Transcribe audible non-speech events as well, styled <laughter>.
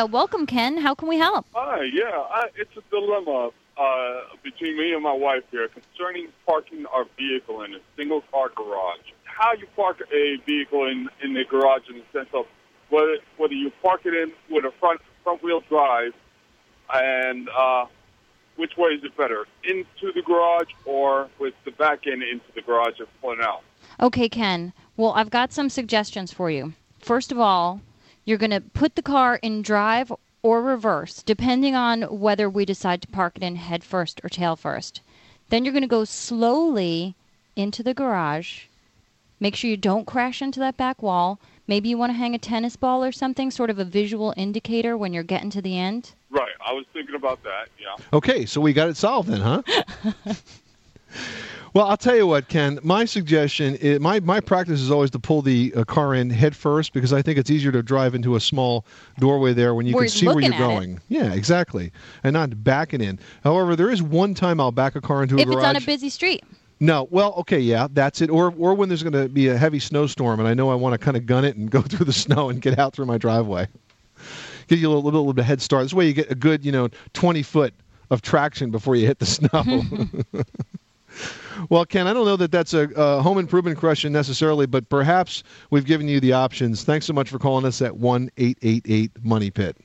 Uh, welcome, Ken. How can we help? Hi, yeah, I, it's a dilemma uh, between me and my wife here concerning parking our vehicle in a single car garage. How you park a vehicle in, in the garage in the sense of whether, whether you park it in with a front front wheel drive and uh, which way is it better, into the garage or with the back end into the garage and pulling out? Okay, Ken. Well, I've got some suggestions for you. First of all, you're going to put the car in drive or reverse, depending on whether we decide to park it in head first or tail first. Then you're going to go slowly into the garage. Make sure you don't crash into that back wall. Maybe you want to hang a tennis ball or something, sort of a visual indicator when you're getting to the end. Right, I was thinking about that, yeah. Okay, so we got it solved then, huh? <laughs> well, I'll tell you what, Ken. My suggestion, is, my my practice is always to pull the uh, car in head first because I think it's easier to drive into a small doorway there when you can see where you're at it. going. Yeah, exactly, and not backing in. However, there is one time I'll back a car into a If garage. it's on a busy street. No, well, okay, yeah, that's it. Or or when there's going to be a heavy snowstorm and I know I want to kind of gun it and <laughs> go through the snow and get out through my driveway. Give you a little, little, little bit of a head start. This way you get a good, you know, 20 foot of traction before you hit the snow. <laughs> <laughs> well, Ken, I don't know that that's a, a home improvement question necessarily, but perhaps we've given you the options. Thanks so much for calling us at one eight eight eight Money Pit.